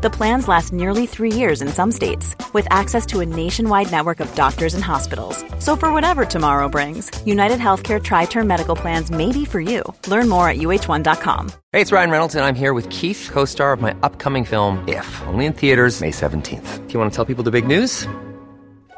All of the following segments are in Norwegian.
The plans last nearly three years in some states, with access to a nationwide network of doctors and hospitals. So, for whatever tomorrow brings, United Healthcare Tri Term Medical Plans may be for you. Learn more at uh1.com. Hey, it's Ryan Reynolds, and I'm here with Keith, co star of my upcoming film, If, only in theaters, May 17th. Do you want to tell people the big news?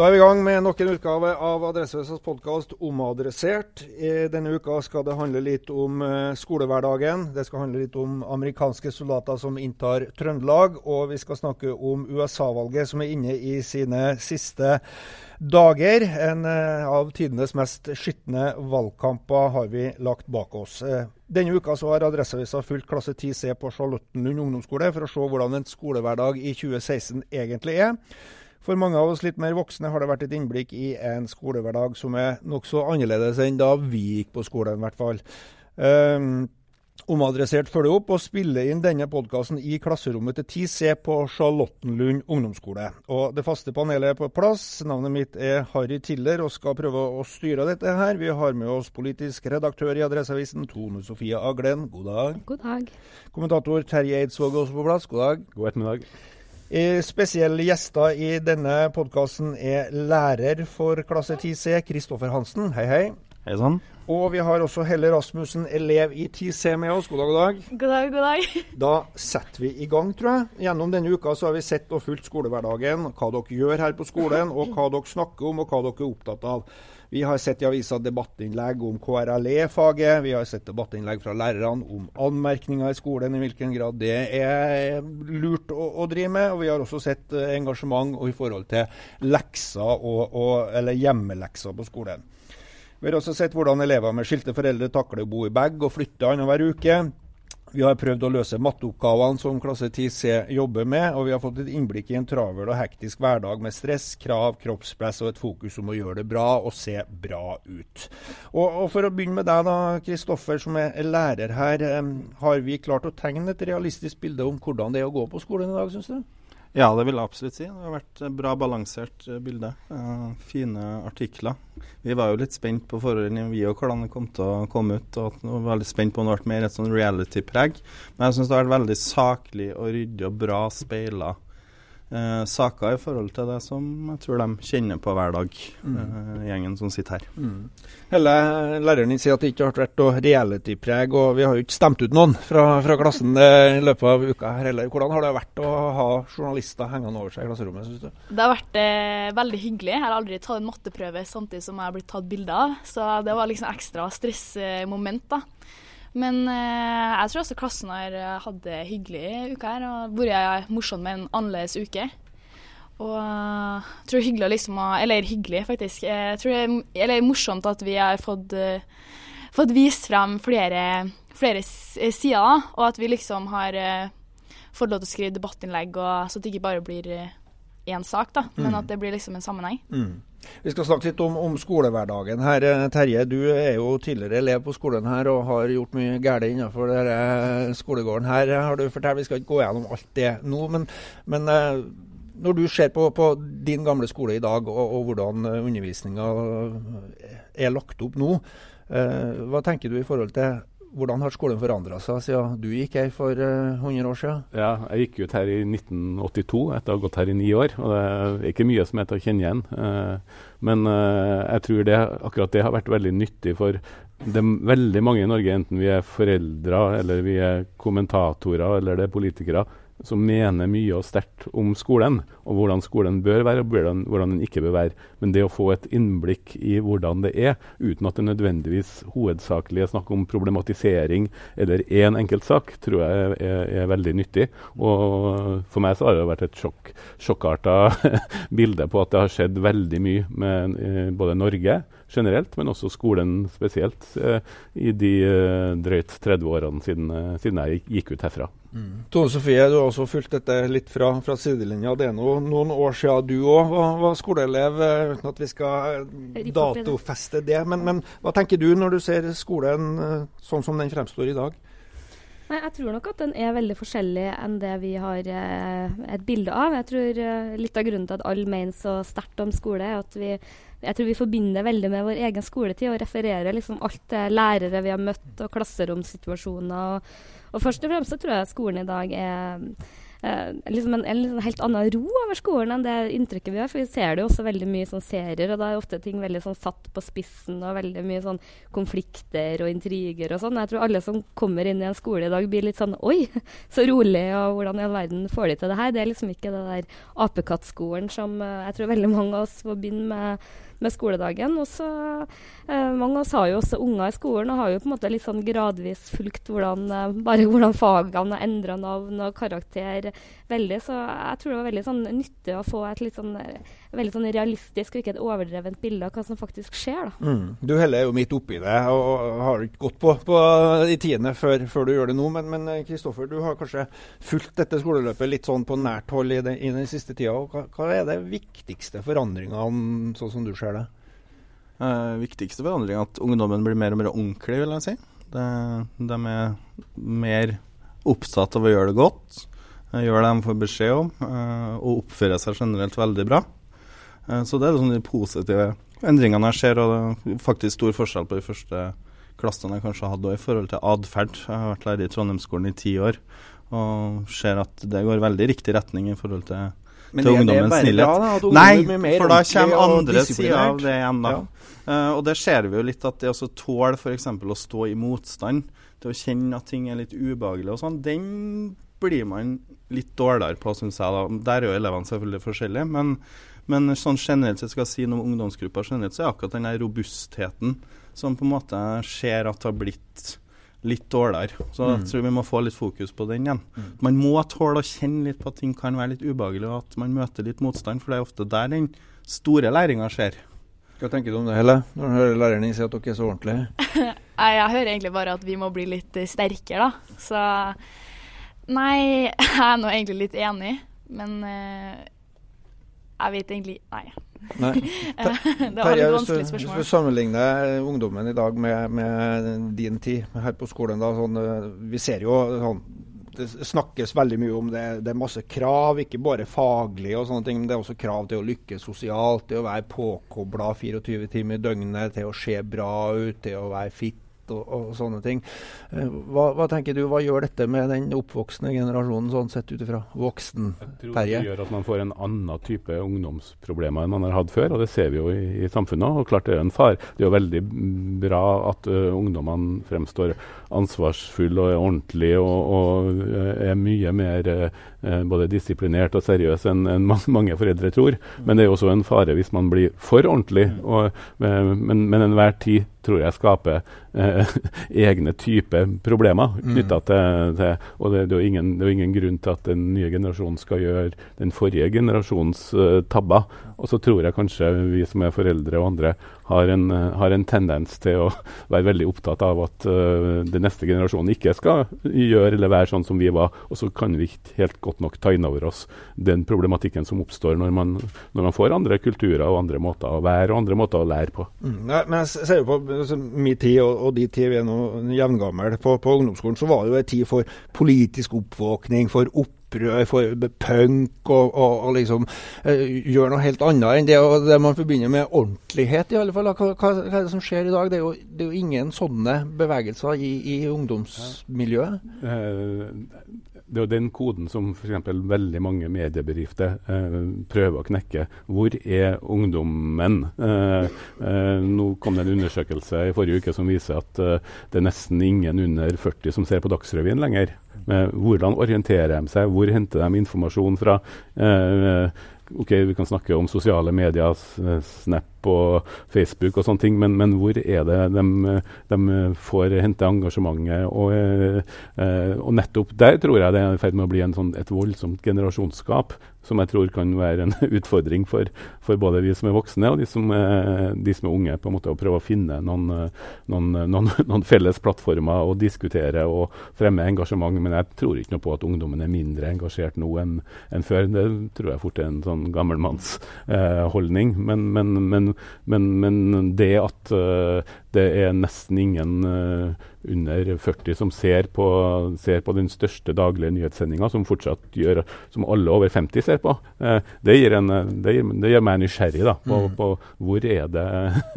Da er vi i gang med nok en utgave av Adressehuset podkast Omadressert. Denne uka skal det handle litt om eh, skolehverdagen. Det skal handle litt om amerikanske soldater som inntar Trøndelag. Og vi skal snakke om USA-valget som er inne i sine siste dager. En eh, av tidenes mest skitne valgkamper har vi lagt bak oss. Eh, denne uka så har Adresseavisa fulgt klasse 10C på Charlottenlund ungdomsskole for å se hvordan en skolehverdag i 2016 egentlig er. For mange av oss litt mer voksne har det vært et innblikk i en skolehverdag som er nokså annerledes enn da vi gikk på skolen, i hvert fall. Um, Omadressert følger opp og spiller inn denne podkasten i klasserommet til 10C på Charlottenlund ungdomsskole. Og Det faste panelet er på plass. Navnet mitt er Harry Tiller og skal prøve å styre dette her. Vi har med oss politisk redaktør i Adresseavisen, Tone Sofie Aglen. God dag. God dag. Kommentator Terje Eidsvåg også på plass. God dag. God ettermiddag. Spesielle gjester i denne podkasten er lærer for klasse 10C, Kristoffer Hansen. Hei, hei. Hei sann. Og vi har også Helle Rasmussen, elev i 10C med oss. God dag, god dag. God dag, god dag. Da setter vi i gang, tror jeg. Gjennom denne uka så har vi sett og fulgt skolehverdagen. Hva dere gjør her på skolen, og hva dere snakker om, og hva dere er opptatt av. Vi har sett i avisa debattinnlegg om KRLE-faget. Vi har sett debattinnlegg fra lærerne om anmerkninger i skolen, i hvilken grad det er lurt å, å drive med. Og vi har også sett eh, engasjement i forhold til lekser og, og, eller hjemmelekser på skolen. Vi har også sett hvordan elever med skilte foreldre takler å bo i bag og flytte annenhver uke. Vi har prøvd å løse matteoppgavene som klasse 10C jobber med, og vi har fått et innblikk i en travel og hektisk hverdag med stress, krav, kroppspress og et fokus om å gjøre det bra og se bra ut. Og, og For å begynne med deg, da, Kristoffer, som er lærer her. Har vi klart å tegne et realistisk bilde om hvordan det er å gå på skolen i dag, syns du? Ja, det vil jeg absolutt si. Det har vært et bra balansert eh, bilde. Uh, fine artikler. Vi var jo litt spent på forholdene vi og hvordan det kom til å komme ut. og var veldig spent på om det ble mer et sånn reality-preg. Men jeg syns det har vært veldig saklig og ryddig og bra speila eh, saker i forhold til det som jeg tror de kjenner på hver dag, mm. eh, gjengen som sitter her. Mm. Hele Læreren din sier at det ikke har vært noe reality-preg, og vi har jo ikke stemt ut noen fra, fra klassen eh, i løpet av uka her heller. Hvordan har det vært å ha journalister hengende over seg i klasserommet, syns du? Det har vært eh, veldig hyggelig. Jeg har aldri tatt en matteprøve samtidig som jeg har blitt tatt bilde av, så det var liksom ekstra stressmoment, da. Men eh, jeg tror også klassen har eh, hatt det hyggelig uka her og vært morsom med en annerledes uke. Og jeg uh, tror hyggelig liksom Eller hyggelig, faktisk. Jeg tror det er, eller morsomt at vi har fått, fått vist frem flere, flere eh, sider, og at vi liksom har fått lov til å skrive debattinnlegg, og, så det ikke bare blir én sak, da, men mm. at det blir liksom en sammenheng. Mm. Vi skal snakke litt om, om, skolehverdagen her. Eh, Terje, du er jo tidligere elev på skolen her og har gjort mye galt innenfor denne skolegården her. har du fortalt. Vi skal ikke gå gjennom alt det nå, men, men eh, når du ser på, på, din gamle skole i dag og, og hvordan undervisninga er lagt opp nå, eh, hva tenker du i forhold til Hvordan har skolen forandra seg siden du gikk her for 100 år siden? Ja, jeg gikk ut her i 1982 etter å ha gått her i ni år. og Det er ikke mye som er til å kjenne igjen. Men jeg tror det, akkurat det har vært veldig nyttig for det er veldig mange i Norge, enten vi er foreldre eller vi er kommentatorer eller det er politikere, som mener mye og sterkt om skolen, og hvordan skolen bør være og hvordan, den ikke bør være. Men det å få et innblikk i hvordan det er, uten at det nødvendigvis hovedsakelig er snakk om problematisering eller én enkelt sak, tror jeg er, er, veldig nyttig. Og for meg så har det vært et sjokk, sjokkarta bilde på at det har skjedd veldig mye med eh, både Norge generelt, men også skolen spesielt, eh, i de eh, drøyt 30 årene siden, siden jeg gikk ut herfra. Mm. Tone Sofie, du har også fulgt dette litt fra, fra sidelinja. Det er nå noen år siden du òg var, var, skoleelev, uten at vi skal datofeste det. Men, men, hva tenker du når du ser skolen sånn som den fremstår i dag? Nei, Jeg tror nok at den er veldig forskjellig enn det vi har eh, et bilde av. Jeg tror eh, Litt av grunnen til at alle mener så sterkt om skole, er at vi jeg tror vi forbinder veldig med vår egen skoletid og refererer liksom alt det lærere vi har møtt, og klasseromsituasjoner. Og, og først og fremst så tror jeg skolen i dag er eh, liksom en, en liksom helt annen ro over skolen enn det inntrykket vi har. For vi ser det jo også veldig mye sånn serier, og da er ofte ting veldig sånn satt på spissen, og veldig mye sånn konflikter og intriger og sånn. Jeg tror alle som kommer inn i en skole i dag, blir litt sånn Oi, så rolig, og hvordan i all verden får de til det her? Det er liksom ikke det der apekattskolen som uh, jeg tror veldig mange av oss forbinder med med skoledagen. Og så eh, Mange av oss har jo også unger i skolen og har jo på en måte litt sånn gradvis fulgt hvordan, eh, bare hvordan fagene har endra navn og karakter veldig. Så jeg tror det var veldig sånn nyttig å få et litt sånn, veldig sånn realistisk og ikke et overdrevent bilde av hva som faktisk skjer. da. Mm. Du heller jo midt oppi det og har ikke gått på, på de tiende før, før, du gjør det nå. Men Kristoffer, du har kanskje fulgt dette skoleløpet litt sånn på nært hold i, den, i den siste tida. Hva, hva er det viktigste forandringene, sånn som du ser det? Uh, viktigste forandring er at ungdommen blir mer og mer ordentlig, vil jeg si. Det, de er mer opptatt av å gjøre det godt, uh, gjøre det de får beskjed om, uh, og oppføre seg generelt veldig bra. så det er sånn de positive endringene jeg ser, og det er faktisk stor forskjell på de første klassene jeg kanskje hadde, i forhold til atferd. Jeg har vært lærer i Trondheimsskolen i ti år og ser at det går veldig riktig retning i forhold til men til ungdommens snillhet. Nei, for da kommer andre sider av det igjen. da. Ja. Uh, og det ser vi jo litt at det å tåle f.eks. å stå i motstand, til å kjenne at ting er litt ubehagelig og sånn, den blir man litt dårligere på, syns jeg. da. Der er jo elevene selvfølgelig forskjellige, men, men sånn generelt sett skal jeg si noe om ungdomsgrupper generelt, så er akkurat den der robustheten som på en måte ser at har blitt litt dårligere. Så mm. jeg tror vi må få litt fokus på den igjen. Mm. Man må tåle å kjenne litt på at ting kan være litt ubehagelig, og at man møter litt motstand, for det er ofte der den store læringa skjer. Hva tenker du om det, Helle, når du hører læreren din si at dere er så ordentlige? jeg hører egentlig bare at vi må bli litt sterkere, da. Så nei, jeg er nå egentlig litt enig, men uh, jeg vet egentlig Nei. Nei. det var et vanskelig spørsmål. Hvis du sammenligner ungdommen i dag med, med din tid her på skolen, da, sånn, eh, vi ser jo sånn det snakkes veldig mye om det. Det er masse krav, ikke bare faglig og sånne ting, men det er også krav til å lykkes sosialt, til å være påkobla 24 timer i døgnet, til å se bra ut, til å være fit og, og sånne ting. Eh, hva, hva, tenker du, hva gjør dette med den oppvoksende generasjonen, sånn sett ut ifra voksen-Terje? Det gjør at man får en annen type ungdomsproblemer enn man har hatt før, og det ser vi jo i, i samfunnet. Og klart det er en far. Det er jo veldig bra at uh, ungdommene fremstår ansvarsfulle og er ordentlige og, og er mye mer uh, både disiplinert og seriøs enn en mange foreldre tror. Men det er jo også en fare hvis man blir for ordentlig. Og, men, men enhver tid tror jeg skaper eh, egne typer problemer knytta mm. til, til, Og det, det, er ingen, det, er jo ingen, grunn til at den nye generasjonen skal gjøre den forrige generasjons eh, tabber. Og så tror jeg kanskje vi som er foreldre og andre har en, uh, har en tendens til å være veldig opptatt av at uh, den neste generasjonen ikke skal gjøre eller være sånn som vi var. Og så kan vi ikke helt godt nok ta inn over oss den problematikken som oppstår når man, når man får andre kulturer og andre måter å være og andre måter å lære på. Mm, men jeg ser jo på altså, min tid og, og de tid vi er nå jevngamle på, på, ungdomsskolen, så var det jo en tid for politisk oppvåkning, for opp opprør for punk og, og, og liksom eh, gjøre noe helt annet enn det, det, man forbinder med ordentlighet, i alle fall. Hva, hva, hva, er det som skjer i dag? Det er jo, det er jo ingen sånne bevegelser i, i ungdomsmiljøet. Uh, det er jo den koden som f.eks. veldig mange mediebedrifter eh, prøver å knekke. Hvor er ungdommen? Eh, eh, nå kom det en undersøkelse i forrige uke som viser at eh, det er nesten ingen under 40 som ser på Dagsrevyen lenger. hvordan orienterer de seg? Hvor henter de informasjon fra? Eh, ok, Vi kan snakke om sosiale medier, Snap og Facebook og sånne ting, men, men hvor er det de, de får hente engasjementet? Og, eh, og, nettopp der tror jeg det er i ferd med å bli sånn, et voldsomt generasjonsskap som jeg tror kan være en utfordring for, for både vi som er voksne og de som, er, de som er unge. på en måte Å prøve å finne noen, noen, noen, noen, felles plattformer og diskutere og fremme engasjement. Men jeg tror ikke noe på at ungdommen er mindre engasjert nå enn, en før. Det tror jeg fort er en sånn gammelmannsholdning. Eh, men, men men, men, det at uh, det er nesten ingen uh, under 40 som ser på, ser på den største daglige nyhetssendinga, som fortsatt gjør, som alle over 50 ser på. Eh, det, gir en, det, gir, det, gjør meg nysgjerrig da, på, mm. på hvor er det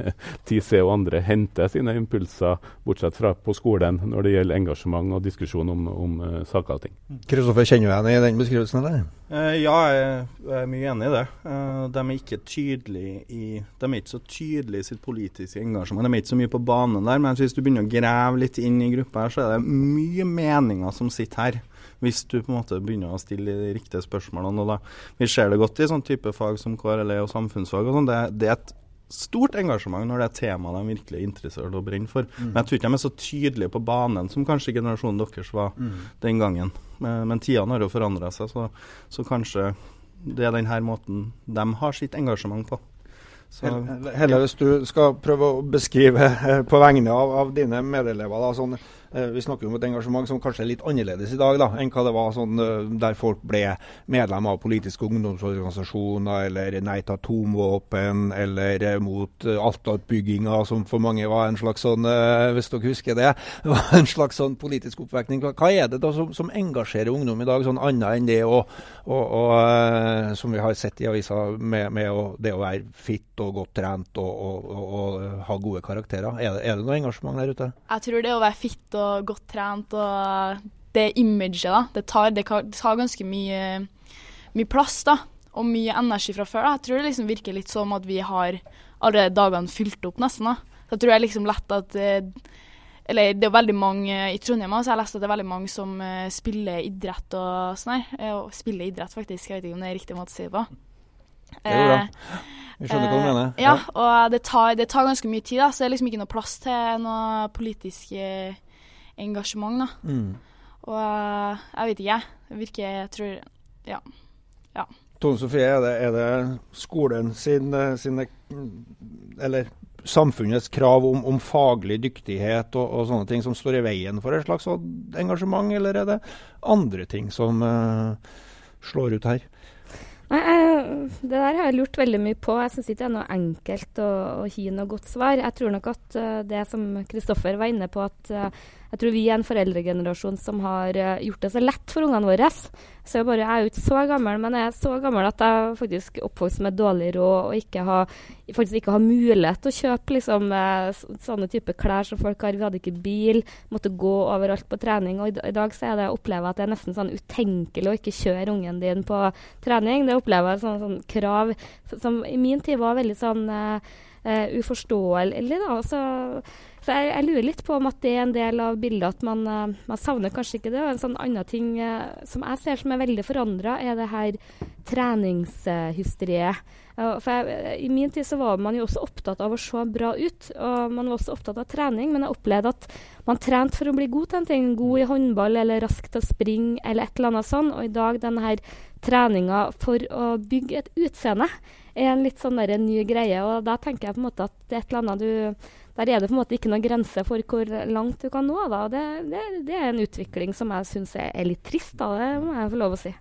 TC og andre henter sine impulser, bortsett fra på skolen, når det gjelder engasjement og diskusjon om, om uh, saker og ting. Kristoffer, kjenner du deg igjen i den beskrivelsen? eller? Uh, ja, jeg, er mye enig i det. Uh, de er ikke i, de er ikke så tydelige i sitt politiske engasjement. De er ikke så mye på banen der, men hvis du begynner å grave litt inn i gruppa her, så er det mye meninger som sitter her. Hvis du på en måte begynner å stille de riktige spørsmålene. Da, vi ser det godt i sånn type fag som KRLE og samfunnsfag. og sånn, det, det, er et stort engasjement når det er tema de virkelig er interessert og brenner for. Mm. Men jeg tror ikke de er så tydelige på banen som kanskje generasjonen deres var mm. den gangen. Men, men tidene har jo forandra seg, så, så kanskje det er denne måten de har sitt engasjement på. Heller hvis du skal prøve å beskrive eh, på vegne av, av dine medelever da, sånn, vi snakker om et engasjement som kanskje er litt annerledes i dag da, enn hva det var sånn, eh, der folk ble medlem av politiske ungdomsorganisasjoner, eller nei til atomvåpen, eller eh, mot Alta-utbygginga, som for mange var en slags sånn, hvis dere husker det, var en slags sånn politisk oppvekning. Hva er det da som, som engasjerer ungdom i dag, sånn annet enn det å, å, å, som vi har sett i avisa, med, med å, det å være fit og godt trent og, og, og ha gode karakterer? Er det, er det noe engasjement der ute? Jeg tror det å være fit og og godt trent og det imaget, da, det tar, det tar ganske mye, mye, plass, da. Og mye energi fra før. Da. Jeg tror det liksom virker litt som at vi har allerede dagene fylt opp, nesten. da. Så jeg tror det er liksom lett at eh, Eller det er veldig mange i Trondheim så jeg har lest at det er veldig mange som uh, spiller idrett og sånn her. Og spiller idrett, faktisk. Jeg vet ikke om det er riktig måte å si det på. Det er bra. Vi skjønner hva du mener. Ja, og det tar, det tar, ganske mye tid, da, så det er liksom ikke noe plass til noe politisk engasjement, da. Mm. Og uh, jeg vet ikke, det virker Jeg tror Ja. ja. Tone Sofie, er det, er det skolen sin, eh, sine Eller samfunnets krav om, om faglig dyktighet og, og, sånne ting som står i veien for et slags engasjement, eller er det andre ting som uh, slår ut her? Nei, jeg, Det der har jeg lurt veldig mye på. Jeg syns ikke det er noe enkelt å, å gi noe godt svar. Jeg tror nok at uh, det som Kristoffer var inne på, at uh, jeg tror vi er en foreldregenerasjon som har uh, gjort det så lett for ungene våre. Så jeg, bare, jeg er jo ikke så gammel, men jeg er så gammel at jeg faktisk oppvokst med dårlig råd og ikke har, faktisk ikke har mulighet til å kjøpe liksom, eh, sånne typer klær som folk har. Vi hadde ikke bil, måtte gå overalt på trening. Og i, dag så er det opplever jeg at det er nesten sånn utenkelig å ikke kjøre ungen din på trening. Det opplever jeg sånn, sånn krav som i min tid var veldig sånn uh, uforståelig. da, så så jeg, jeg, lurer litt på om at det er en del av bildet at man, uh, man savner kanskje ikke det. Og en sånn annen ting uh, som jeg ser som er veldig forandra, er det her treningshysteriet. For jeg, I min tid så var man jo også opptatt av å se bra ut, og man var også opptatt av trening. Men jeg opplevde at man trente for å bli god til en ting. God i håndball eller rask til å springe eller et eller annet sånn. Og i dag denne her treninga for å bygge et utseende er en litt sånn der, en ny greie. Og da tenker jeg på en måte at det er et eller annet du der er det på en måte ikke noen grense for hvor langt du kan nå. Da. Det, det, det er en utvikling som jeg syns er, litt trist, da. det må jeg få lov å si.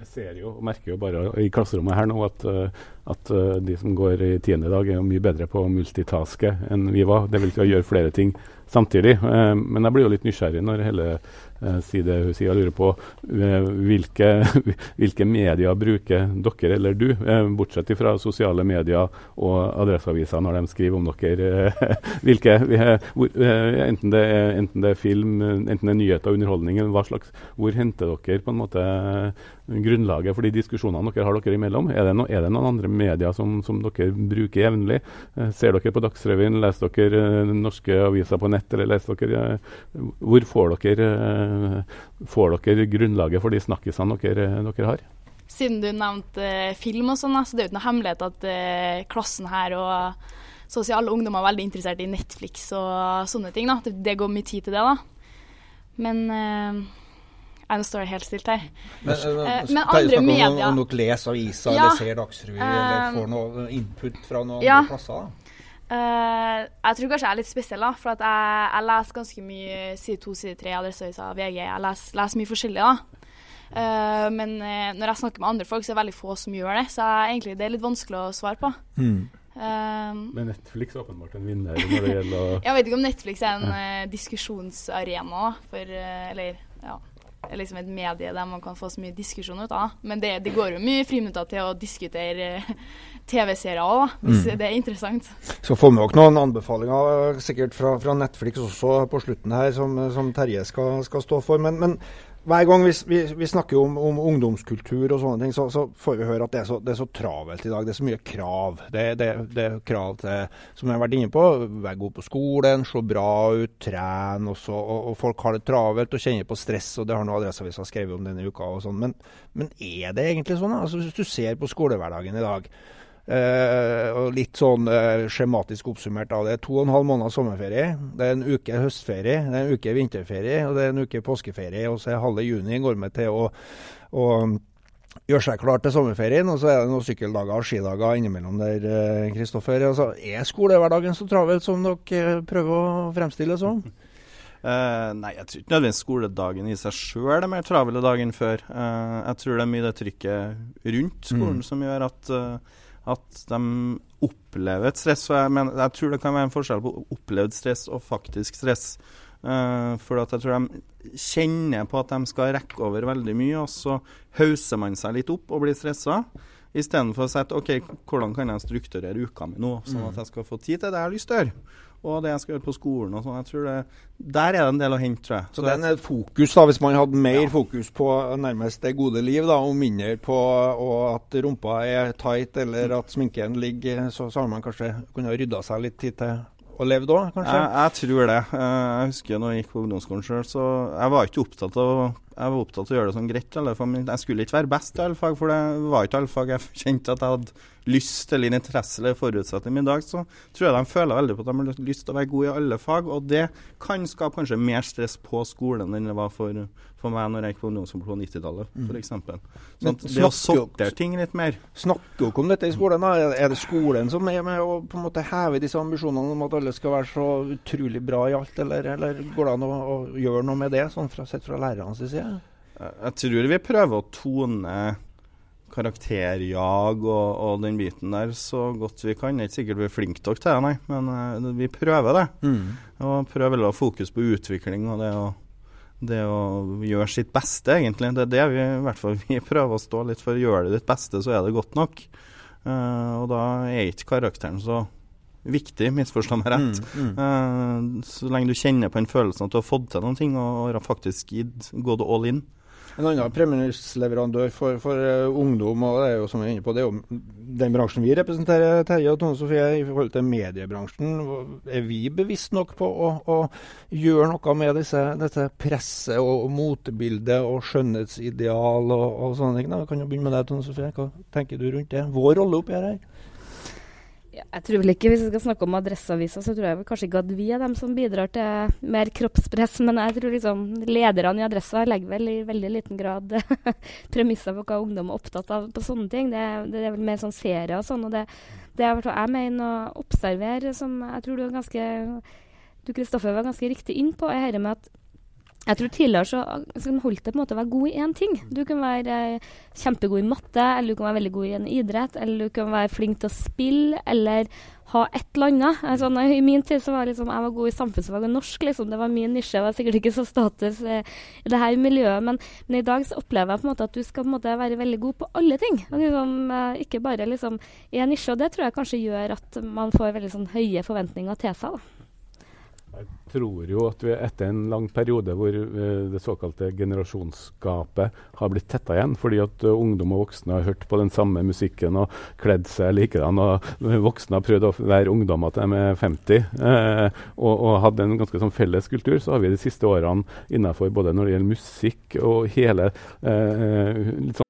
Jeg ser jo og merker jo bare i klasserommet her nå at, uh, at uh, de som går i tiende dag, er mye bedre på å multitaske enn vi var. Det vil si å gjøre flere ting samtidig. Eh, men jeg blir jo litt nysgjerrig når hele eh, sier det hun sier. Jeg lurer på eh, hvilke, hvilke medier bruker dere eller du, eh, bortsett fra sosiale medier og Adresseavisa når de skriver om dere. hvilke, enten, det er, enten, det er, film, enten det er nyheter og underholdning, hva slags, hvor henter dere på en måte grunnlaget for de diskusjonene dere har dere imellom? Er det, no, er det noen andre medier som, som dere bruker jevnlig? ser dere på Dagsrevyen? Leser dere norske aviser på nett? eller leser dere, Hvor får dere Eh, får dere grunnlaget for de snakkisene dere, dere har? Siden du nevnte film og sånn, så det er jo ikke noe hemmelighet at klassen her og sosiale ungdommer er veldig interessert i Netflix og sånne ting. da. Det, det går mye tid til det, da. Men uh, nå står det helt stilt her. Men, uh, men andre medier Om dere leser aviser ja, eller ser Dagsrevyen eller får noe input fra noen ja, andre plasser? Uh, jeg tror kanskje jeg er litt spesiell, da, for jeg, jeg, leser ganske mye side to, side tre, Adresseavisa, VG. Jeg leser, leser, mye forskjellig. da. Uh, men uh, når jeg snakker med andre folk, så er det veldig få som gjør det. Så jeg, egentlig, det er litt vanskelig å svare på. Mm. men Netflix er åpenbart en vinner når det gjelder Jeg vet ikke om Netflix er en diskusjonsarena for Eller ja liksom et medie der man kan få så mye diskusjon ut av. Men det, det går jo mye friminutter til å diskutere eh, TV-serier òg, hvis mm. det er interessant. Så får vi nok noen anbefalinger sikkert fra, fra, Netflix også på slutten her, som, som Terje skal, skal, stå for. Men, men hver gang vi, vi, vi snakker om, om, ungdomskultur og sånne ting, så, så får vi høre at det er, så, det er, så, travelt i dag. Det er så mye krav. Det, det, det er krav til, som jeg har vært inne på, være god på skolen, se bra ut, trene også. Og, og, folk har det travelt og kjenner på stress, og det har nå Adresseavisa skrevet om denne uka. og sånn. Men, men, er det egentlig sånn? Altså, hvis du ser på skolehverdagen i dag, og litt sånn uh, skjematisk oppsummert Da. det. er To og en halv måned sommerferie. Det er en uke høstferie, det er en uke vinterferie og det er en uke påskeferie. Og så er halve juni går med til å, å gjøre seg klar til sommerferien. Og så er det noen sykkeldager og skidager innimellom der, Kristoffer. Uh, altså, er skolehverdagen så travel som dere prøver å fremstille det som? Uh, nei, jeg tror ikke nødvendigvis skoledagen i seg sjøl er mer travel dagen før. Uh, jeg tror det er mye det trykket rundt skolen mm. som gjør at uh, at de opplever et stress. Og jeg, mener, jeg, tror det kan være en forskjell på opplevd stress og faktisk stress. Uh, for at jeg tror de kjenner på at de skal rekke over veldig mye, og så hauser man seg litt opp og blir stressa. Istedenfor å si OK, hvordan kan jeg strukturere uka mi nå, sånn at mm. jeg skal få tid til det jeg har lyst til å gjøre og det jeg skal gjøre på skolen og sånn. Jeg tror det, Der er det en del å hente, tror jeg. Så, så den er fokus, da, hvis man hadde mer ja. fokus på nærmest det gode liv, da, og mindre på at rumpa er tight eller at sminken ligger, så, så har man kanskje kunnet rydda seg litt tid til å leve da, kanskje? Jeg, jeg, tror det. Eh, jeg husker når jeg gikk på ungdomsskolen sjøl, så jeg var ikke opptatt av jeg var opptatt av å gjøre det sånn greit. Eller, jeg skulle ikke være best i alle fag, for det var ikke alle fag jeg kjente at jeg hadde lyst eller interesse eller forutsetning. Men i dag så tror jeg de føler veldig på at de har lyst til å være gode i alle fag. Og det kan skape kanskje mer stress på skolen enn det var for, for meg når jeg gikk på ungdomsskolen på 90-tallet, mm. f.eks. Sånn at det å sortere ting litt mer. Snakker dere om dette i skolen? da? Er det skolen som er med å på en måte heve disse ambisjonene om at alle skal være så utrolig bra i alt, eller, eller går det an å, å, gjøre noe med det, sånn fra, sett fra lærernes side? Jeg tror vi prøver å tone karakterjag og, og, den biten der så godt vi kan. Det er ikke sikkert vi er flinke nok til det, nei, men uh, vi prøver det. Mm. Og prøver å ha fokus på utvikling og det å, det å, gjøre sitt beste, egentlig. Det er det vi i hvert fall vi prøver å stå litt for. Gjør du ditt beste, så er det godt nok. Uh, og da er ikke karakteren så viktig, misforstå meg rett. Mm, mm. Uh, så lenge du kjenner på den følelsen at du har fått til noen ting og, og faktisk gått all in. En annen premiumsleverandør for, for uh, ungdom, og det er jo som vi er inne på, det er jo den bransjen vi representerer, Terje og Tone Sofie, i forhold til mediebransjen. Er vi bevisst nok på å, å gjøre noe med disse, dette presset og, og motebildet og skjønnhetsideal og, og sånne ting? Vi Kan jo begynne med deg, Tone Sofie. Hva tenker du rundt det? Vår rolle oppi her? Jeg tror vel ikke, Hvis vi skal snakke om Adresseavisa, så tror jeg vel kanskje ikke at vi er dem som bidrar til mer kroppspress. Men jeg tror liksom lederne i Adressa legger vel i veldig liten grad premisser for hva ungdom er opptatt av på sånne ting. Det, det er vel mer sånn serier og sånn. og det, det er hva jeg mener å observere, som jeg tror du er ganske Du Kristoffer var ganske riktig inn på, er dette med at Jeg tror tidligere så, så holdt det på en måte å være god i én ting. Du kan være eh, kjempegod i matte, eller du kan være veldig god i en idrett, eller du kan være flink til å spille, eller ha et eller annet. Altså, I min tid så var liksom, jeg var god i samfunnsfag og norsk. Liksom. Det var min nisje. Jeg var sikkert ikke så status eh, i det her miljøet. Men, men, i dag så opplever jeg på en måte at du skal måte være veldig god på alle ting. Liksom, eh, ikke bare liksom, i en nisje. Og det tror jeg kanskje gjør at man får veldig sånn, høye forventninger til seg. da tror jo at vi etter en lang periode hvor uh, det såkalte generasjonsgapet har blitt tetta igjen, fordi at uh, ungdom og voksne har hørt på den samme musikken og kledd seg likedan, og voksne har prøvd å være ungdommer til de er 50, uh, og, og hadde en ganske sånn felles kultur, så har vi de siste årene innenfor både når det gjelder musikk og hele litt sånn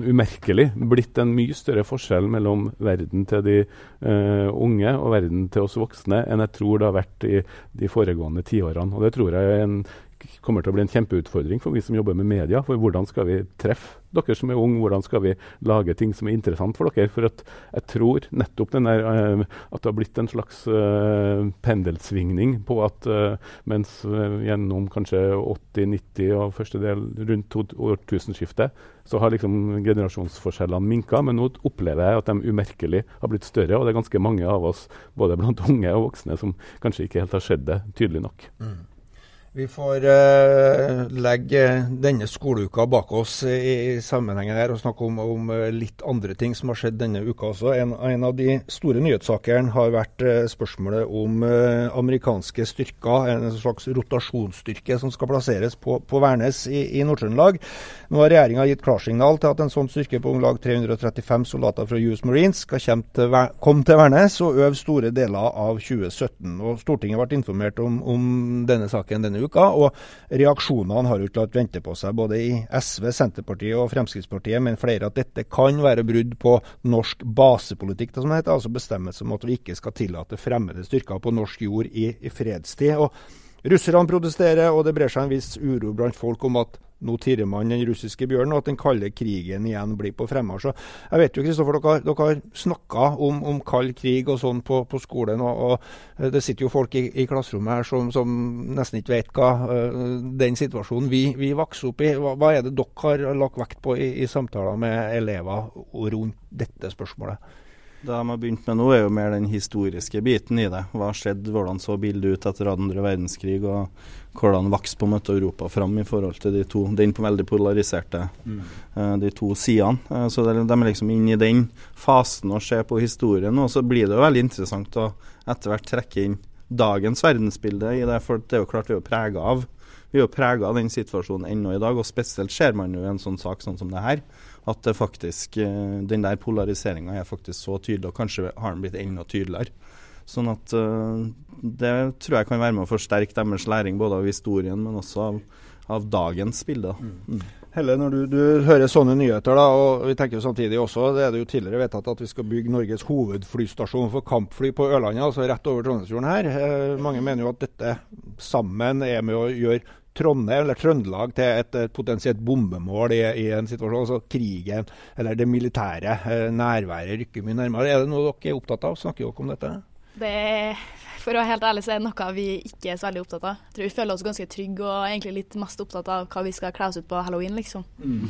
Umerkelig blitt en mye større forskjell mellom verden til de uh, unge og verden til oss voksne enn jeg tror det har vært i de foregående tiårene. Og det tror jeg en kommer til å bli en kjempeutfordring for vi som jobber med media. For hvordan skal vi treffe dere som er unge? Hvordan skal vi lage ting som er interessant for dere? For jeg tror nettopp der, uh, at det har blitt en slags uh, pendelsvingning på at uh, mens gjennom kanskje 80-, 90- og første del rundt årtusenskiftet, så har liksom generasjonsforskjellene minka. Men nå opplever jeg at de umerkelig har blitt større. Og det er ganske mange av oss, både blant unge og voksne, som kanskje ikke helt har sett det tydelig nok. Mm. Vi får uh, legge denne skoleuka bak oss i, i sammenhengen her og snakke om, om, eh, litt andre ting som har skjedd denne uka også. En, en av de store nyhetssakene har vært uh, spørsmålet om uh, amerikanske styrker, en slags rotasjonsstyrke som skal plasseres på, på Værnes i, i Nord-Trøndelag. Nå har regjeringa gitt klarsignal til at en sånn styrke på om lag 335 soldater fra US Marines skal komme til, Værnes og øve store deler av 2017. Og Stortinget ble informert om, om denne saken denne uka, og reaksjonene har jo ikke latt vente på seg, både i SV, Senterpartiet og Fremskrittspartiet, men flere at dette kan være brudd på norsk basepolitikk, det som heter, altså bestemmelse om at vi ikke skal tillate fremmede styrker på norsk jord i, i fredstid. Og Russerne protesterer, og det brer seg en viss uro blant folk om at nå tirrer man den russiske bjørnen, og at den kalde krigen igjen blir på fremmarsj. Jeg vet jo, Kristoffer, dere, dere har snakka om, om, kald krig og sånn på, på skolen. Og, og, eh, Det sitter jo folk i, i klasserommet her som, som, nesten ikke vet hva uh, den situasjonen vi, vi vokser opp i. Hva, hva, er det dere har lagt vekt på i, i samtaler med elever rundt dette spørsmålet? Det de har begynt med nå, er jo mer den historiske biten i det. Hva skjedde, hvordan så bildet ut etter andre verdenskrig, og hvordan en måte Europa fram i forhold til de to, den veldig polariserte mm. uh, de to sidene. Uh, så de, er liksom inne i den fasen og ser på historien. Og så blir det jo veldig interessant å etter hvert trekke inn dagens verdensbilde i det, for det er jo klart vi er prega av vi er jo prega av den situasjonen ennå i dag, og spesielt ser man jo en sånn sak sånn som det her, at det faktisk, uh, den der polariseringa er faktisk så tydelig, og kanskje har den blitt enda tydeligere. Sånn at uh, Det tror jeg kan være med å forsterke deres læring både av historien, men også av, av dagens bilde. Mm. mm. Helle, når du, du, hører sånne nyheter, da, og vi tenker jo samtidig også, det er det jo tidligere vedtatt at vi skal bygge Norges hovedflystasjon for kampfly på Ørlandet, altså rett over Trondheimsfjorden her. Eh, mange mener jo at dette sammen er med å gjøre Trondheim eller Trøndelag til et, et potensielt bombemål i, i, en situasjon. Altså krigen eller det militære eh, nærværet rykker mye nærmere. Er det noe dere er opptatt av? Snakker dere om dette? Det for å være helt ærlig så er det noe vi ikke er så veldig opptatt av. Jeg tror vi føler oss ganske trygge og egentlig litt mest opptatt av hva vi skal kle oss ut på halloween, liksom. Mm.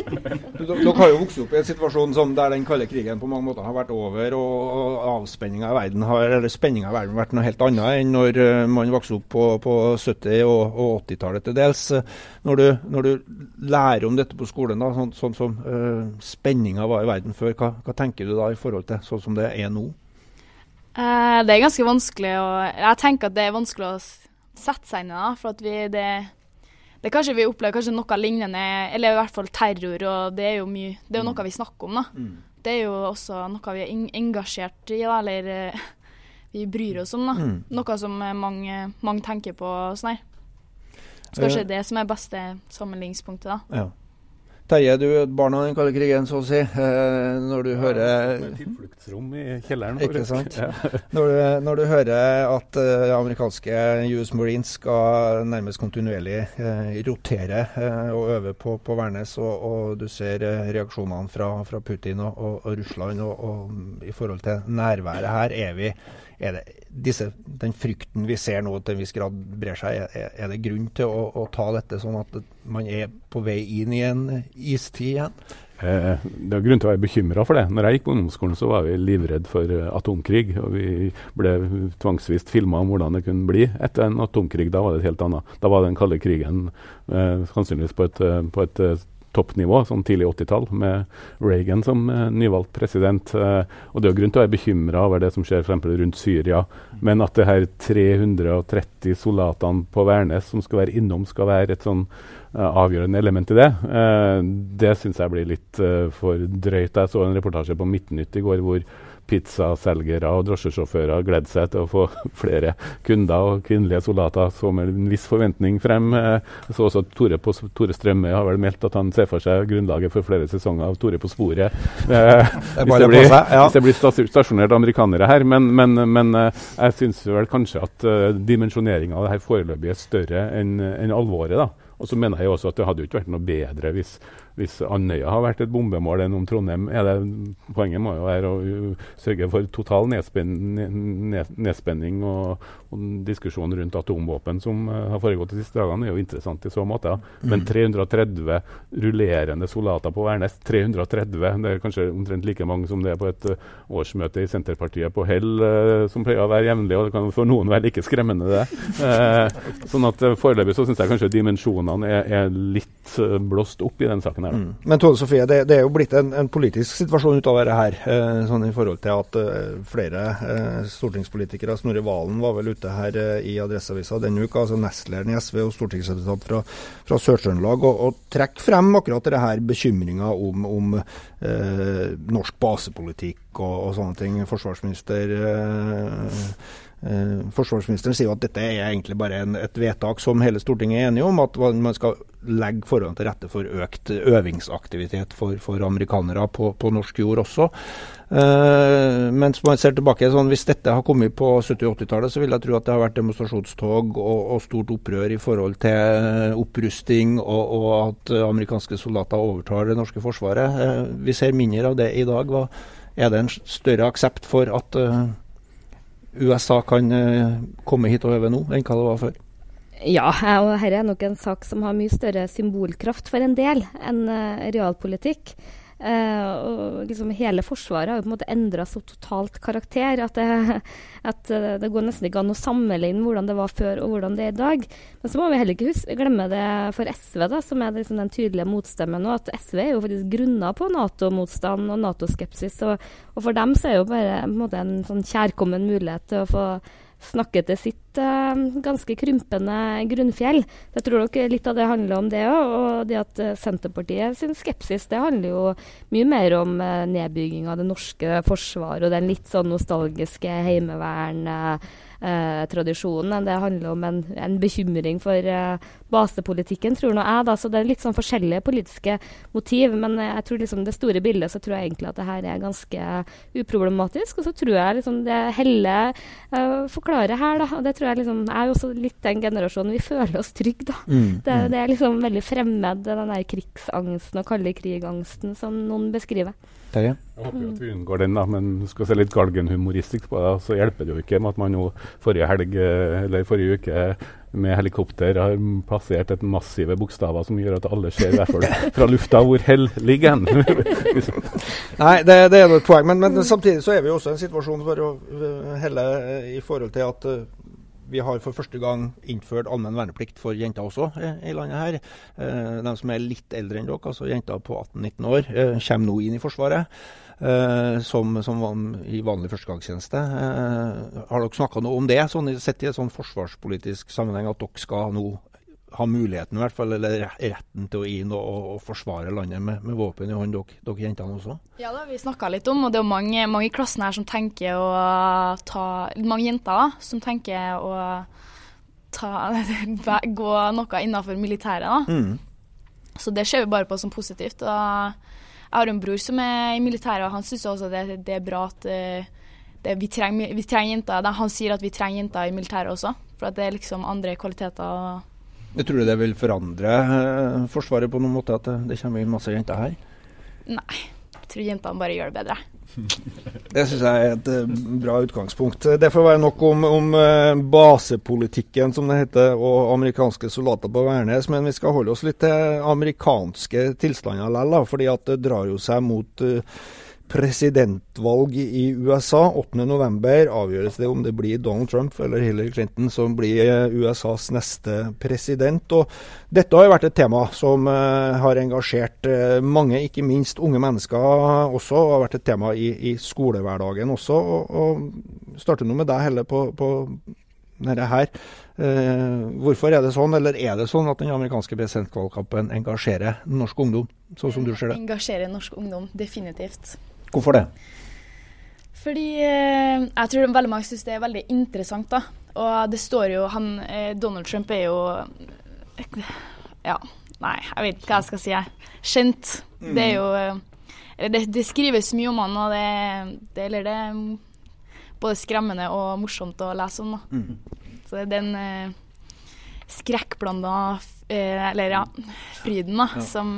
Dere har jo vokst opp i en situasjon som der den kalde krigen på mange måter har vært over, og, avspenninga i verden har, eller i verden vært noe helt annet enn når uh, man vokste opp på, på 70- og, og 80-tallet til dels. Når du, når du, lærer om dette på skolen, da, sånn, sånn som uh, spenninga var i verden før, hva, hva tenker du da i forhold til sånn som det er nå? Uh, det er ganske vanskelig å Jeg tenker at det er vanskelig å sette seg inn i, for at vi det, det kanskje vi opplever kanskje noe lignende, eller i hvert fall terror, og det er jo mye Det er jo noe vi snakker om, da. Mm. Det er jo også noe vi er engasjert i, da, eller uh, vi bryr oss om, da. Mm. Noe som mange, mange tenker på sånn her. Så kanskje uh, det som er beste sammenligningspunktet, da. Ja. Terje, du er barna av den kalde krigen, så å si. Eh, når du ja, hører Tilfluktsrom i kjelleren. Ikke sant. Ja. Når, du, når, du, hører at uh, amerikanske US Marines skal nærmest kontinuerlig uh, rotere uh, og øve på, på Værnes, og, og, du ser reaksjonene fra, fra Putin og, og, og Russland i forhold til nærværet her, er vi er det disse, den frykten vi ser nå til en viss grad brer seg, er, er det grunn til å, å, ta dette sånn at man er på vei inn i en istid igjen? Eh, det er grunn til å være bekymra for det. Når jeg gikk på ungdomsskolen, så var vi livredd for uh, atomkrig. og Vi ble tvangsvist filma om hvordan det kunne bli etter en atomkrig. Da var det et helt annet. Da var den kalde krigen eh, sannsynligvis på et, uh, på et toppnivå, sånn tidlig 80-tall, med Reagan som uh, nyvalgt president. Uh, og Det er grunn til å være bekymra over det som skjer for rundt Syria. Men at det her 330 soldatene på Værnes som skal være innom, skal være et sånn uh, avgjørende element i det, det syns jeg blir litt for drøyt. Jeg så en reportasje på Midtnytt i går hvor pizzaselgere og drosjesjåfører gledet seg til å få flere kunder og kvinnelige soldater. Så med en viss forventning frem. Jeg så også at Tore, på, Tore Strømme har vel meldt at han ser for seg grunnlaget for flere sesonger av Tore på sporet. Eh, hvis, det blir, ja. hvis, det blir, stasjonert amerikanere her. Men, men, men eh, jeg syns vel kanskje at uh, dimensjoneringa av det her foreløpig er større enn en alvoret. da. Og så mener jeg også at det hadde jo ikke vært noe bedre hvis hvis Andøya har vært et bombemål enn om Trondheim, er det, poenget må jo være å sørge for total nedspenning, og, og diskusjon rundt atomvåpen som uh, har foregått de siste dagene, er jo interessant i så måte. Men 330 mm. rullerende soldater på Værnes, 330, det er kanskje omtrent like mange som det er på et uh, årsmøte i Senterpartiet på Hell, uh, som pleier å være jevnlig, og det kan for noen være like skremmende, det. sånn at Foreløpig så syns jeg kanskje dimensjonene er, er litt blåst opp i den saken. Her. Mm. Men Tone Sofie, det, det, er jo blitt en, en politisk situasjon ut av dette her. Eh, sånn i forhold til at eh, flere eh, stortingspolitikere, Snorre Valen var vel ute her eh, i Adresseavisa denne uka, altså nestlederen i SV og stortingsrepresentant fra, fra Sør-Trøndelag, og, og trekker frem akkurat dette her bekymringa om, om eh, norsk basepolitikk og, og, sånne ting. Forsvarsminister Eh, forsvarsministeren sier jo at dette er egentlig bare en, et vedtak som hele Stortinget er enige om, at man skal legge forholdene til rette for økt øvingsaktivitet for, for amerikanere på, på, norsk jord også. Uh, mens man ser tilbake sånn, Hvis dette har kommet på 70-80-tallet, så vil jeg tro at det har vært demonstrasjonstog og, og stort opprør i forhold til opprusting og, og, at amerikanske soldater overtar det norske forsvaret. Uh, vi ser mindre av det i dag. Hva, er det en større aksept for at uh, USA kan eh, komme hit og øve nå, enn hva det var før? Ja, og dette er nok en sak som har mye større symbolkraft for en del enn uh, realpolitikk. Uh, og liksom Hele Forsvaret har jo på en måte endra så totalt karakter at, det, at det, går nesten ikke an å sammenligne hvordan det var før og hvordan det er i dag. Men så må vi heller ikke huske, glemme det for SV, da, som er liksom den tydelige motstemmen nå. At SV er jo faktisk grunna på Nato-motstand og Nato-skepsis. Og, og, for dem så er jo bare en, en, en sånn kjærkommen mulighet til å få snakke til sitt uh, ganske krympende grunnfjell. Jeg tror nok litt av det handler om det òg. Og det at uh, Senterpartiet sin skepsis det handler jo mye mer om uh, nedbygging av det norske forsvaret og den litt sånn nostalgiske heimevern. Uh, eh, tradisjonen. Det handler om en, en bekymring for eh, basepolitikken, tror nå jeg. da, så Det er litt sånn forskjellige politiske motiv. Men jeg tror liksom det store bildet så tror jeg egentlig at det her er ganske uproblematisk. Og så tror jeg liksom det Helle eh, forklarer her, da, og det tror jeg liksom er jo også litt den generasjonen vi føler oss trygge, da. Mm, det, mm. det, er liksom veldig fremmed, den der krigsangsten og kalde krigangsten som noen beskriver. Terje? Jeg håper jo at vi unngår den, da, men skal se litt galgenhumoristisk på det, så hjelper det jo ikke med at man nå forrige helg, eh, eller forrige uke med helikopter har plassert et massive bokstaver som gjør at alle ser fall fra lufta hvor hell ligger hen. Nei, det, det, er et poeng, men, men, samtidig så er vi også i en situasjon for å uh, helle i forhold til at uh, vi har for første gang innført allmenn verneplikt for jenter også i, i landet her. Eh, de som er litt eldre enn dere, altså jenter på 18-19 år, eh, kommer nå inn i Forsvaret. Eh, som, som i vanlig førstegangstjeneste. Eh, har dere snakka noe om det, sånn, sett i en sånn forsvarspolitisk sammenheng, at dere skal nå ha muligheten, i hvert fall, eller retten til å inn og, og forsvare landet med, med, våpen i hånd, dere, dere jentene også? Ja, det har vi snakka litt om, og det er mange, mange, i klassen her som tenker å ta Mange jenter da, som tenker å ta, gå noe innenfor militæret. da. Mm. Så det ser vi bare på som positivt. og jeg har en bror som er i militæret, og han syns også det, det, er bra at eh, det, vi, trenger, vi, trenger, jenter. Han sier at vi trenger jenter i militæret også, for at det er liksom andre kvaliteter. Jeg tror du det vil forandre eh, Forsvaret på noen måte, at det, det kommer inn masse jenter her? Nei, jeg tror jentene bare gjør det bedre. Det syns jeg er et uh, bra utgangspunkt. Det får være nok om, om basepolitikken, som det heter, og amerikanske soldater på Værnes. Men vi skal holde oss litt til amerikanske tilstander likevel, fordi at det drar jo seg mot uh, presidentvalg i USA. 8.11 avgjøres det om det blir Donald Trump eller Hillary Clinton som blir eh, USAs neste president. Og dette har jo vært et tema som uh, har engasjert uh, mange, ikke minst unge mennesker også. Og har vært et tema i, i skolehverdagen også. Og, og starter nå med deg, Helle, på, på dette her. Hvorfor er det sånn, eller er det sånn at den amerikanske presidentvalgkampen engasjerer norsk ungdom, sånn som du ser det? Engasjerer norsk ungdom, definitivt. Hvorfor det? Fordi eh, jeg tror veldig mange syns det er veldig interessant. da. Og det står jo han, eh, Donald Trump er jo Ja, nei, jeg vet ikke hva jeg skal si. Kjent. Mm. Det er jo eh, det, det, skrives mye om han, og det, det, eller det er både skremmende og morsomt å lese om. da. Mm. Så det er den skrekkblanda Eller ja, fryden da, ja. som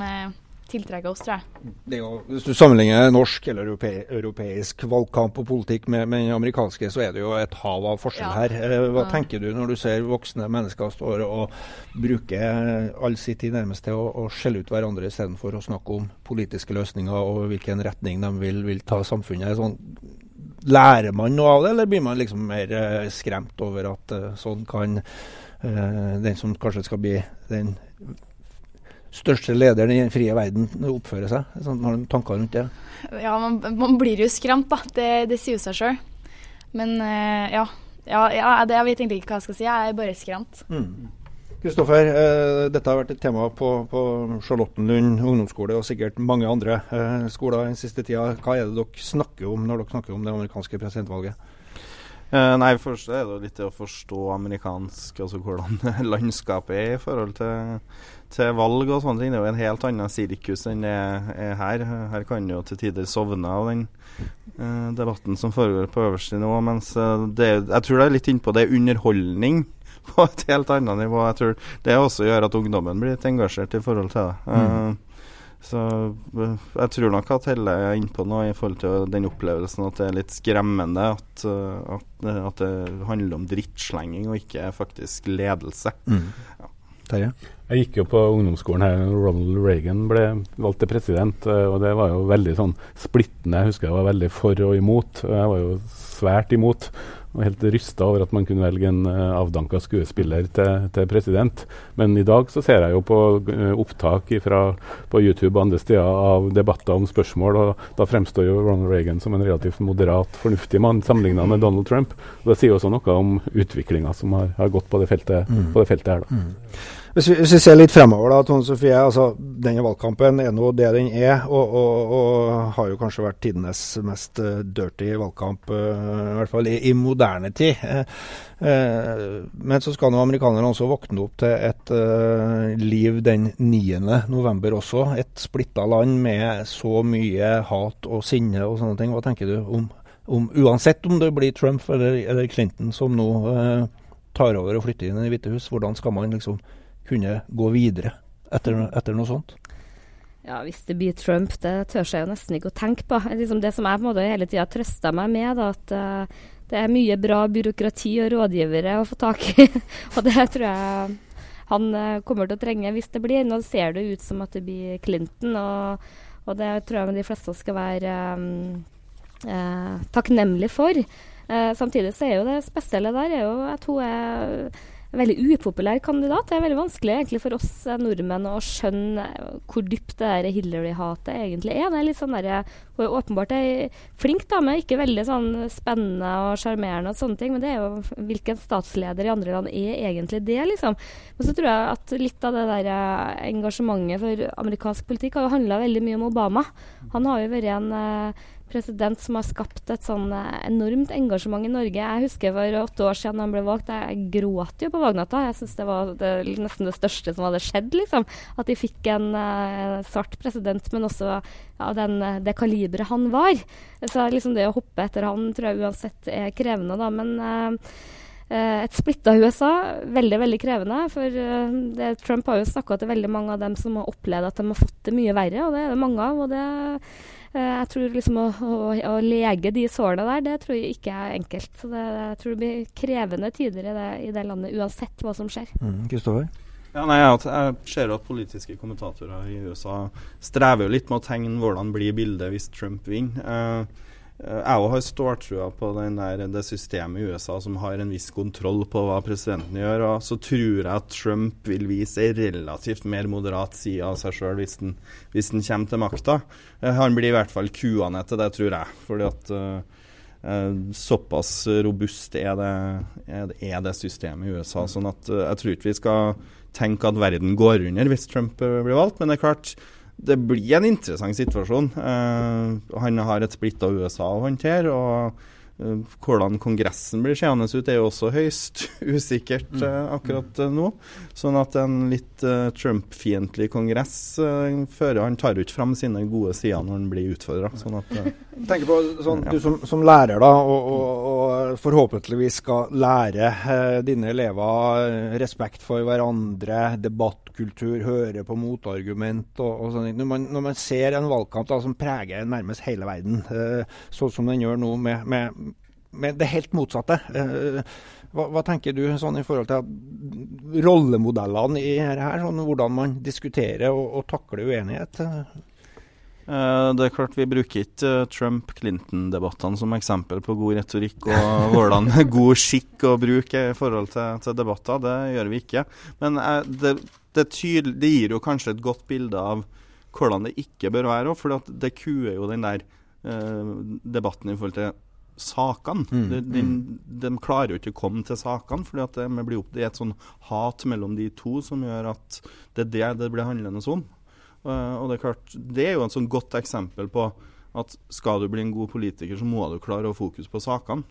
eh, tiltrekker oss, tror jeg. Jo, hvis du sammenligner norsk eller europe, europeisk valgkamp og politikk med, med, den amerikanske, så er det jo et hav av forskjell ja. her. Eh, hva ja. tenker du når du ser voksne mennesker står og bruker all sin tid nærmest til å, å skjelle ut hverandre istedenfor å snakke om politiske løsninger og hvilken retning de vil, vil ta samfunnet? Sånn, lærer man noe av det, eller blir man liksom mer uh, skremt over at uh, sånn kan den som kanskje skal bli den største lederen i den frie verden oppfører seg? Sånn, har du tanker rundt det? Ja, man, man, blir jo skremt, da. Det, det sier jo seg sjøl. Men uh, ja. Ja, ja det, jeg vet egentlig ikke hva jeg skal si. Jeg er bare skremt. Kristoffer, mm. uh, dette har vært et tema på, på Charlottenlund ungdomsskole og sikkert mange andre uh, skoler den siste tida. Hva er det dere snakker om når dere snakker om det amerikanske presidentvalget? Uh, nei, Først er det litt det å forstå amerikansk, altså hvordan landskapet er i forhold til, til, valg og sånne ting. Det er jo en helt annen sirkus enn det er her. Her kan jo til tider sovne av den uh, debatten som foregår på øverste nivå. Mens uh, det, jeg tror det er litt innpå det er underholdning på et helt annet nivå. Jeg tror det også gjør at ungdommen blir litt engasjert i forhold til det. Mm. Så eh, jeg tror nok at Helle er innpå noe i forhold til den opplevelsen at det er litt skremmende at, eh, at, at det handler om drittslenging og ikke faktisk ledelse. Mm. Ja. Terje? Jeg gikk jo på ungdomsskolen her Ronald Reagan ble valgt til president, eh, og det var jo veldig sånn splittende. Jeg husker jeg var veldig for og imot. Jeg var jo svært imot og helt rysta over at man kunne velge en uh, avdanka skuespiller til, til, president. Men i dag så ser jeg jo på uh, opptak ifra, på YouTube og andre steder av debatter om spørsmål, og da fremstår jo Ronald Reagan som en relativt moderat, fornuftig mann sammenligna med Donald Trump. Og Det sier også noe om utviklinga som har, har, gått på det feltet, mm. på det feltet her. da. Mm. Hvis vi, hvis vi, ser litt fremover, da, Tone Sofie. altså Denne valgkampen er nå det den er, og, og, og har jo kanskje vært tidenes mest uh, dirty valgkamp, uh, i hvert fall i, i moderne tid. Uh, men så skal nå amerikanerne også våkne opp til et liv den 9. november også. Et splitta land med så mye hat og sinne og sånne ting. Hva tenker du om, om uansett om det blir Trump eller, eller Clinton som nå tar over og flytter inn i Det hvite hus, hvordan skal man liksom kunne gå videre etter, etter noe sånt? Ja, Hvis det blir Trump, det tør jeg jo nesten ikke å tenke på. Liksom det som jeg på en måte hele tida trøster meg med, da, at uh, det er mye bra byråkrati og rådgivere å få tak i. og det tror jeg han uh, kommer til å trenge hvis det blir. Nå ser det ut som at det blir Clinton, og, og det tror jeg de fleste skal være um, uh, takknemlige for. samtidig så er jo det spesielle der er jo at hun er veldig upopulær kandidat. Det er veldig vanskelig egentlig for oss nordmenn å skjønne hvor dypt det Hillary-hatet egentlig er. Det er litt sånn der, Hun er åpenbart ei flink dame, ikke veldig sånn spennende og sjarmerende og sånne ting, men det er jo hvilken statsleder i andre land er egentlig det, liksom. Men så tror jeg at litt av det der engasjementet for amerikansk politikk har jo handla veldig mye om Obama. Han har jo vært en president som har skapt et sånn eh, enormt engasjement i Norge. Jeg husker for åtte år siden han ble valgt, jeg gråt jo på valgnatta. Jeg syns det var det, nesten det største som hadde skjedd, liksom. At de fikk en uh, svart president, men også av ja, det kaliberet han var. Så liksom det å hoppe etter han tror jeg uansett er krevende, da. Men uh, et splitta USA, veldig veldig krevende. For det, Trump har jo snakka til veldig mange av dem som har opplevd at de har fått det mye verre, og det er det mange av. og det Eh, jeg tror liksom å, å, å, lege de sårene der, det tror jeg ikke er enkelt. Så det, jeg tror det blir krevende tider i det, i det landet, uansett hva som skjer. Kristoffer? Mm, ja, nei, jeg ser at politiske kommentatorer i USA strever jo litt med å tegne hvordan blir bildet hvis Trump vinner. Eh, jeg har ståltrua på der, det systemet i USA som har en viss kontroll på hva presidenten gjør. og Så tror jeg at Trump vil vise en relativt mer moderat side av seg sjøl hvis, hvis, den kommer til makta. Eh, han blir i hvert fall kua ned til det, tror jeg. fordi at uh, såpass robust er det, er det, systemet i USA. sånn at jeg tror ikke vi skal tenke at verden går under hvis Trump blir valgt. Men det er klart det blir en interessant situasjon. Uh, han har et splitta USA å håndtere. og uh, hvordan Kongressen blir seende ut, er jo også høyst usikkert uh, akkurat nå. Sånn at en litt Trump-fiendtlig kongress fører Han tar ikke fram sine gode sider når han blir utfordra. Sånn Tenker på sånn, Du som, som, lærer, da, og, og, og forhåpentligvis skal lære dine elever respekt for hverandre, debatt motkultur, høre på motargument og, og sånn. Når, når, man ser en valgkamp da, som preger nærmest hele verden, eh, sånn som den gjør nå med, med, med det helt motsatte. Eh, hva, hva, tenker du sånn i forhold til rollemodellene i dette, sånn, hvordan man diskuterer og, og takler uenighet? Uh, det er klart Vi bruker ikke uh, Trump-Clinton-debattene som eksempel på god retorikk og hvordan god skikk å bruke i forhold til, til, debatter. Det gjør vi ikke. Men uh, det, det, tydel, det, gir jo kanskje et godt bilde av hvordan det ikke bør være. For det kuer jo den der eh, debatten i forhold til sakene. Mm, de, de, mm. de, klarer jo ikke å komme til sakene, for det, det, er et sånn hat mellom de to som gjør at det er det det blir handlende om. Uh, og det er klart, det er jo et sånn godt eksempel på at skal du bli en god politiker, så må du klare å fokus på sakene.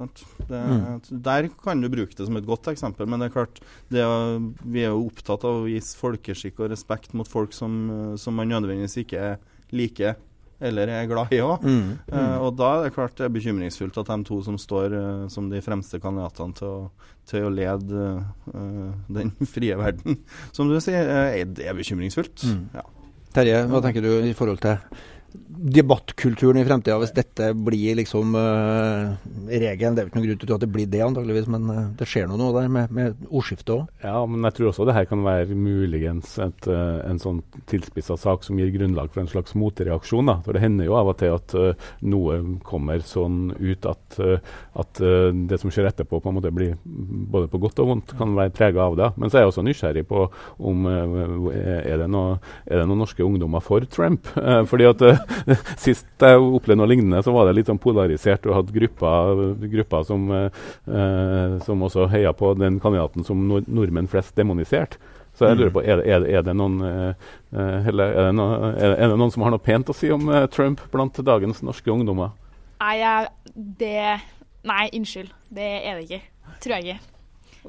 Det, mm. Der kan du bruke det som et godt eksempel, men det er klart det er, vi er jo opptatt av å vise folkeskikk og respekt mot folk som, som man nødvendigvis ikke liker eller er glad i òg. Mm. Mm. Uh, og da er det klart det er bekymringsfullt at de to som står uh, som de fremste kandidatene til å, til å lede uh, den frie verden, som du sier, er, det er bekymringsfullt. Mm. Ja. Terje, hva tenker du i forhold til debattkulturen i fremtida hvis dette blir liksom uh, regelen. Det er jo ikke noen grunn til at det blir det, antageligvis, men uh, det skjer noe der med, med ordskiftet òg. Ja, men jeg tror også det her kan være muligens et, uh, en sånn tilspissa sak som gir grunnlag for en slags motreaksjon. da. For Det hender jo av og til at noe kommer sånn ut at, at det som skjer etterpå, på en måte blir både på godt og vondt, kan være prega av det. Men så er jeg også nysgjerrig på om er det, noe, er det noen norske ungdommer for Trump? fordi at Sist jeg opplevde noe lignende, så var det litt sånn polarisert. Du hadde grupper, grupper som, eh, som, også heia på den kandidaten som nord nordmenn flest demoniserte. Så jeg lurer på, er det, er det, er det noen eller, er, det noen, som har noe pent å si om uh, Trump blant dagens norske ungdommer? Nei, det Nei, unnskyld. Det er det ikke. Tror jeg ikke.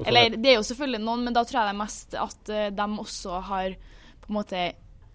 Eller det er jo selvfølgelig noen, men da tror jeg det er mest at uh, de også har på en måte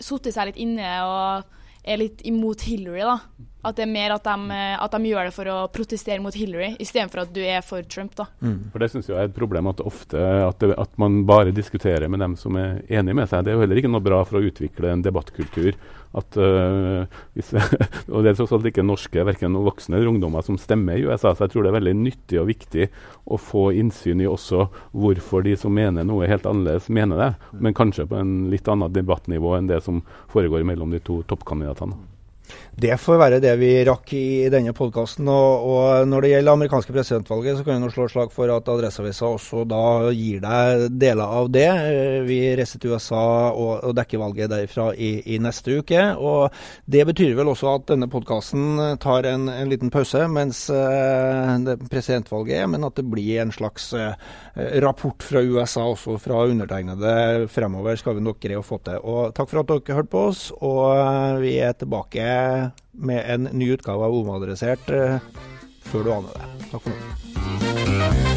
sittet seg litt inne og er litt imot Hillary. da. At det er mer at de, at de gjør det for å protestere mot Hillary, istedenfor at du er for Trump. da. Mm. For Det syns jeg er et problem at ofte at, det, at, man bare diskuterer med dem som er enig med seg. Det er jo heller ikke noe bra for å utvikle en debattkultur at uh, hvis, og Det er tross alt ikke norske verken voksne eller ungdommer som stemmer i USA, så jeg tror det er veldig nyttig og viktig å få innsyn i også hvorfor de som mener noe helt annerledes, mener det. Men kanskje på en litt annet debattnivå enn det som foregår mellom de to toppkandidatene. Det får være det vi rakk i denne podkasten. Og, og, når det gjelder amerikanske presidentvalget, så kan vi slå slag for at Adresseavisa også da gir deg deler av det. Vi reiser til USA og, og dekker valget derfra i, i, neste uke. Og det betyr vel også at denne podkasten tar en, en, liten pause mens eh, presidentvalget er, men at det blir en slags eh, rapport fra USA også fra undertegnede fremover, skal vi nok greie å få til. Og takk for at dere hørte på oss, og uh, vi er tilbake med en ny utgave av Omadressert eh, før du aner det. Takk for nå.